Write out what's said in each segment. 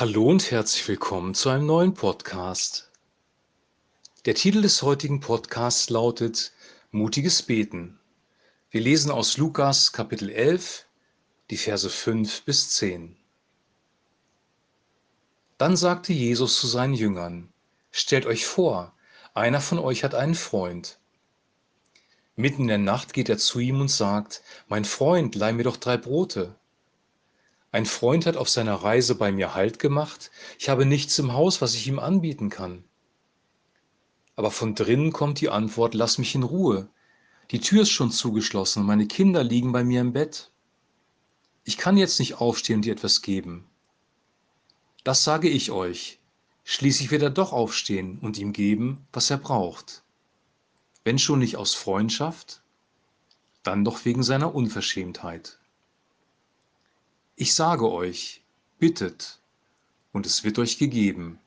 Hallo und herzlich willkommen zu einem neuen Podcast. Der Titel des heutigen Podcasts lautet Mutiges Beten. Wir lesen aus Lukas Kapitel 11, die Verse 5 bis 10. Dann sagte Jesus zu seinen Jüngern, Stellt euch vor, einer von euch hat einen Freund. Mitten in der Nacht geht er zu ihm und sagt, Mein Freund, leih mir doch drei Brote ein Freund hat auf seiner Reise bei mir Halt gemacht, ich habe nichts im Haus, was ich ihm anbieten kann. Aber von drinnen kommt die Antwort, lass mich in Ruhe. Die Tür ist schon zugeschlossen und meine Kinder liegen bei mir im Bett. Ich kann jetzt nicht aufstehen und dir etwas geben. Das sage ich euch. Schließlich wird er doch aufstehen und ihm geben, was er braucht. Wenn schon nicht aus Freundschaft, dann doch wegen seiner Unverschämtheit. Ich sage euch, bittet, und es wird euch gegeben.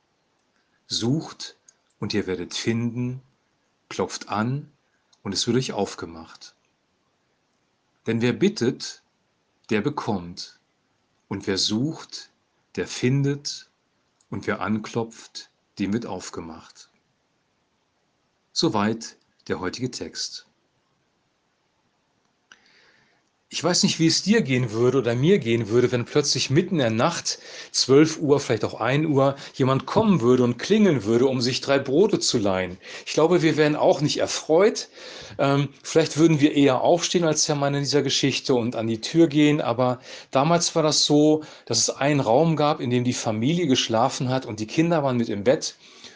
Sucht, und ihr werdet finden, klopft an, und es wird euch aufgemacht. Denn wer bittet, der bekommt, und wer sucht, der findet, und wer anklopft, dem wird aufgemacht. Soweit der heutige Text. Ich weiß nicht, wie es dir gehen würde oder mir gehen würde, wenn plötzlich mitten in der Nacht, 12 Uhr, vielleicht auch 1 Uhr, jemand kommen würde und klingeln würde, um sich drei Brote zu leihen. Ich glaube, wir wären auch nicht erfreut. Ähm, vielleicht würden wir eher aufstehen als der Mann in dieser Geschichte und an die Tür gehen. Aber damals war das so, dass es einen Raum gab, in dem die Familie geschlafen hat und die Kinder waren mit im Bett.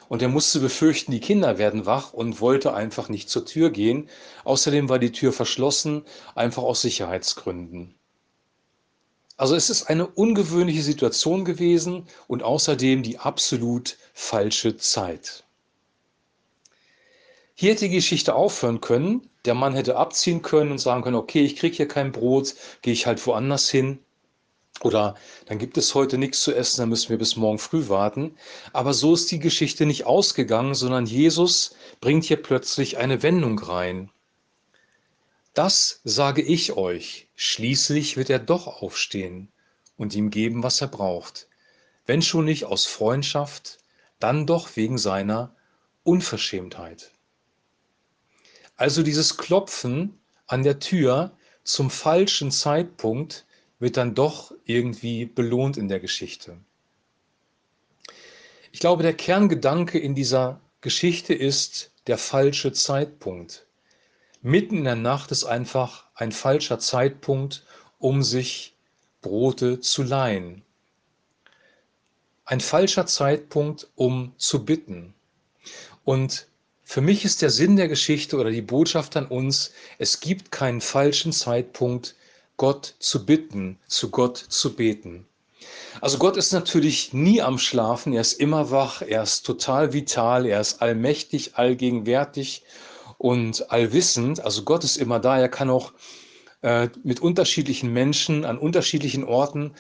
Und er musste befürchten, die Kinder werden wach und wollte einfach nicht zur Tür gehen. Außerdem war die Tür verschlossen, einfach aus Sicherheitsgründen. Also es ist eine ungewöhnliche Situation gewesen und außerdem die absolut falsche Zeit. Hier hätte die Geschichte aufhören können. Der Mann hätte abziehen können und sagen können, okay, ich kriege hier kein Brot, gehe ich halt woanders hin. Oder dann gibt es heute nichts zu essen, dann müssen wir bis morgen früh warten. Aber so ist die Geschichte nicht ausgegangen, sondern Jesus bringt hier plötzlich eine Wendung rein. Das sage ich euch, schließlich wird er doch aufstehen und ihm geben, was er braucht. Wenn schon nicht aus Freundschaft, dann doch wegen seiner Unverschämtheit. Also dieses Klopfen an der Tür zum falschen Zeitpunkt wird dann doch irgendwie belohnt in der Geschichte. Ich glaube, der Kerngedanke in dieser Geschichte ist der falsche Zeitpunkt. Mitten in der Nacht ist einfach ein falscher Zeitpunkt, um sich Brote zu leihen. Ein falscher Zeitpunkt, um zu bitten. Und für mich ist der Sinn der Geschichte oder die Botschaft an uns, es gibt keinen falschen Zeitpunkt, Gott zu bitten, zu Gott zu beten. Also Gott ist natürlich nie am Schlafen, er ist immer wach, er ist total vital, er ist allmächtig, allgegenwärtig und allwissend. Also Gott ist immer da, er kann auch äh, mit unterschiedlichen Menschen an unterschiedlichen Orten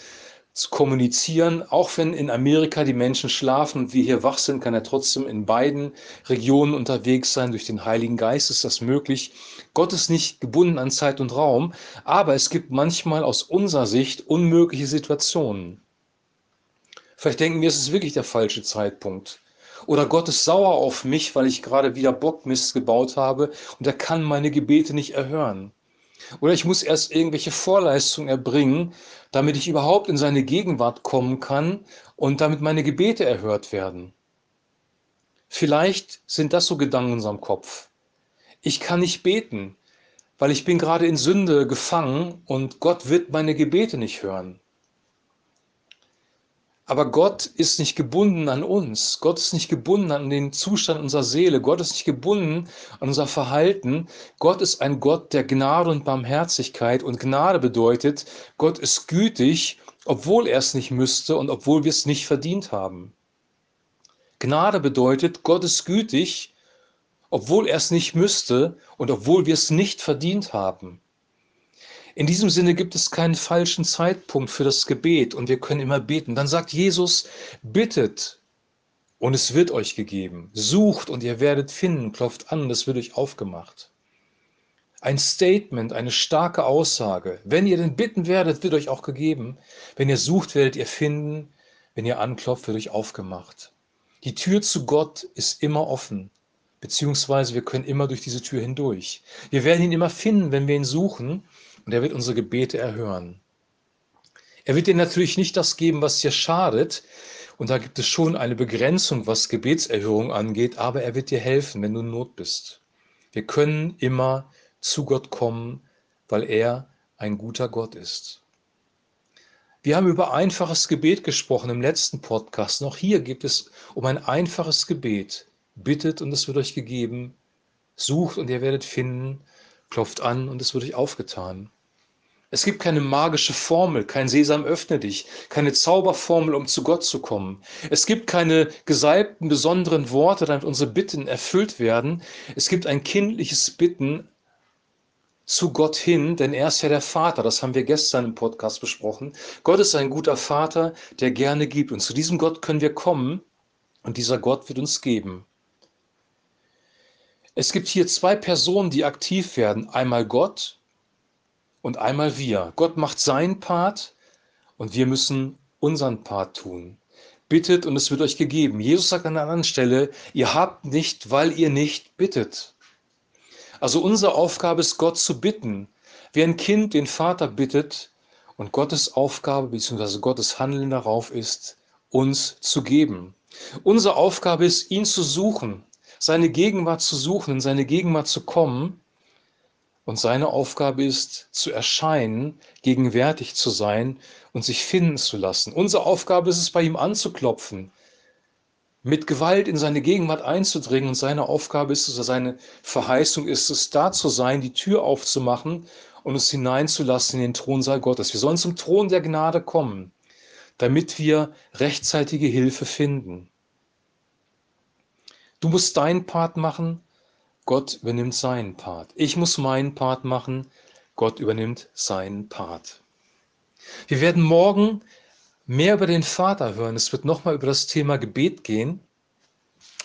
zu kommunizieren. Auch wenn in Amerika die Menschen schlafen und wir hier wach sind, kann er trotzdem in beiden Regionen unterwegs sein. Durch den Heiligen Geist ist das möglich. Gott ist nicht gebunden an Zeit und Raum, aber es gibt manchmal aus unserer Sicht unmögliche Situationen. Vielleicht denken wir, es ist wirklich der falsche Zeitpunkt. Oder Gott ist sauer auf mich, weil ich gerade wieder Bockmist gebaut habe und er kann meine Gebete nicht erhören. Oder ich muss erst irgendwelche Vorleistungen erbringen, damit ich überhaupt in seine Gegenwart kommen kann und damit meine Gebete erhört werden. Vielleicht sind das so Gedanken in unserem Kopf. Ich kann nicht beten, weil ich bin gerade in Sünde gefangen und Gott wird meine Gebete nicht hören. Aber Gott ist nicht gebunden an uns. Gott ist nicht gebunden an den Zustand unserer Seele. Gott ist nicht gebunden an unser Verhalten. Gott ist ein Gott der Gnade und Barmherzigkeit. Und Gnade bedeutet, Gott ist gütig, obwohl er es nicht müsste und obwohl wir es nicht verdient haben. Gnade bedeutet, Gott ist gütig, obwohl er es nicht müsste und obwohl wir es nicht verdient haben. In diesem Sinne gibt es keinen falschen Zeitpunkt für das Gebet und wir können immer beten. Dann sagt Jesus, bittet und es wird euch gegeben. Sucht und ihr werdet finden, klopft an und es wird euch aufgemacht. Ein Statement, eine starke Aussage. Wenn ihr denn bitten werdet, wird euch auch gegeben. Wenn ihr sucht, werdet ihr finden. wenn ihr anklopft, wird euch aufgemacht. Die Tür zu Gott ist immer offen, beziehungsweise wir können immer durch diese Tür hindurch. Wir werden ihn immer finden, wenn wir ihn suchen und er wird unsere Gebete erhören. Er wird dir natürlich nicht das geben, was dir schadet. Und da gibt es schon eine Begrenzung, was Gebetserhörung angeht, aber er wird dir helfen, wenn du in Not bist. Wir können immer zu Gott kommen, weil er ein guter Gott ist. Wir haben über einfaches Gebet gesprochen im letzten Podcast. Noch hier geht es um ein einfaches Gebet. Bittet und es wird euch gegeben. Sucht und ihr werdet finden. Klopft an und es wird euch aufgetan. Es gibt keine magische Formel, kein Sesam öffne dich, keine Zauberformel, um zu Gott zu kommen. Es gibt keine gesalbten, besonderen Worte, damit unsere Bitten erfüllt werden. Es gibt ein kindliches Bitten zu Gott hin, denn er ist ja der Vater. Das haben wir gestern im Podcast besprochen. Gott ist ein guter Vater, der gerne gibt. Und zu diesem Gott können wir kommen und dieser Gott wird uns geben. Es gibt hier zwei Personen, die aktiv werden. Einmal Gott und einmal wir. Gott macht seinen Part und wir müssen unseren Part tun. Bittet und es wird euch gegeben. Jesus sagt an einer anderen Stelle, ihr habt nicht, weil ihr nicht bittet. Also unsere Aufgabe ist, Gott zu bitten. Wie ein Kind den Vater bittet und Gottes Aufgabe bzw. Gottes Handeln darauf ist, uns zu geben. Unsere Aufgabe ist, ihn zu suchen, seine Gegenwart zu suchen, in seine Gegenwart zu kommen und seine Aufgabe ist, zu erscheinen, gegenwärtig zu sein und sich finden zu lassen. Unsere Aufgabe ist es, bei ihm anzuklopfen, mit Gewalt in seine Gegenwart einzudringen. Und seine Aufgabe ist es, seine Verheißung ist es, da zu sein, die Tür aufzumachen und uns hineinzulassen in den Thronsaal Gottes. Wir sollen zum Thron der Gnade kommen, damit wir rechtzeitige Hilfe finden. Du musst deinen Part machen, Gott übernimmt seinen Part. Ich muss meinen Part machen, Gott übernimmt seinen Part. Wir werden morgen mehr über den Vater hören. Es wird nochmal über das Thema Gebet gehen.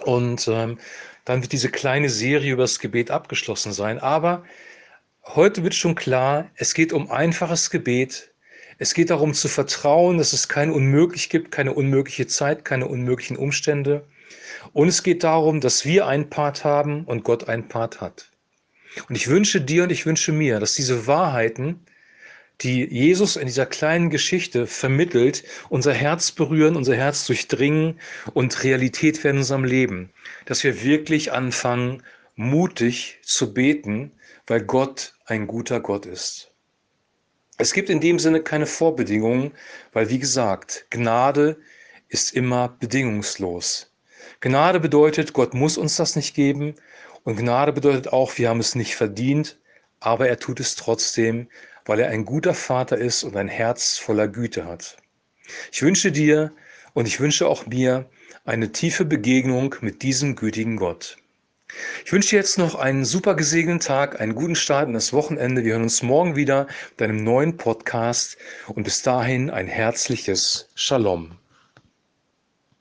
Und ähm, dann wird diese kleine Serie über das Gebet abgeschlossen sein. Aber heute wird schon klar, es geht um einfaches Gebet. Es geht darum zu vertrauen, dass es kein Unmöglich gibt, keine unmögliche Zeit, keine unmöglichen Umstände. Und es geht darum, dass wir einen Part haben und Gott einen Part hat. Und ich wünsche dir und ich wünsche mir, dass diese Wahrheiten, die Jesus in dieser kleinen Geschichte vermittelt, unser Herz berühren, unser Herz durchdringen und Realität werden in unserem Leben. Dass wir wirklich anfangen, mutig zu beten, weil Gott ein guter Gott ist. Es gibt in dem Sinne keine Vorbedingungen, weil wie gesagt, Gnade ist immer bedingungslos. Gnade bedeutet, Gott muss uns das nicht geben. Und Gnade bedeutet auch, wir haben es nicht verdient, aber er tut es trotzdem, weil er ein guter Vater ist und ein Herz voller Güte hat. Ich wünsche dir und ich wünsche auch mir eine tiefe Begegnung mit diesem gütigen Gott. Ich wünsche dir jetzt noch einen super gesegneten Tag, einen guten Start in das Wochenende. Wir hören uns morgen wieder mit einem neuen Podcast und bis dahin ein herzliches Shalom.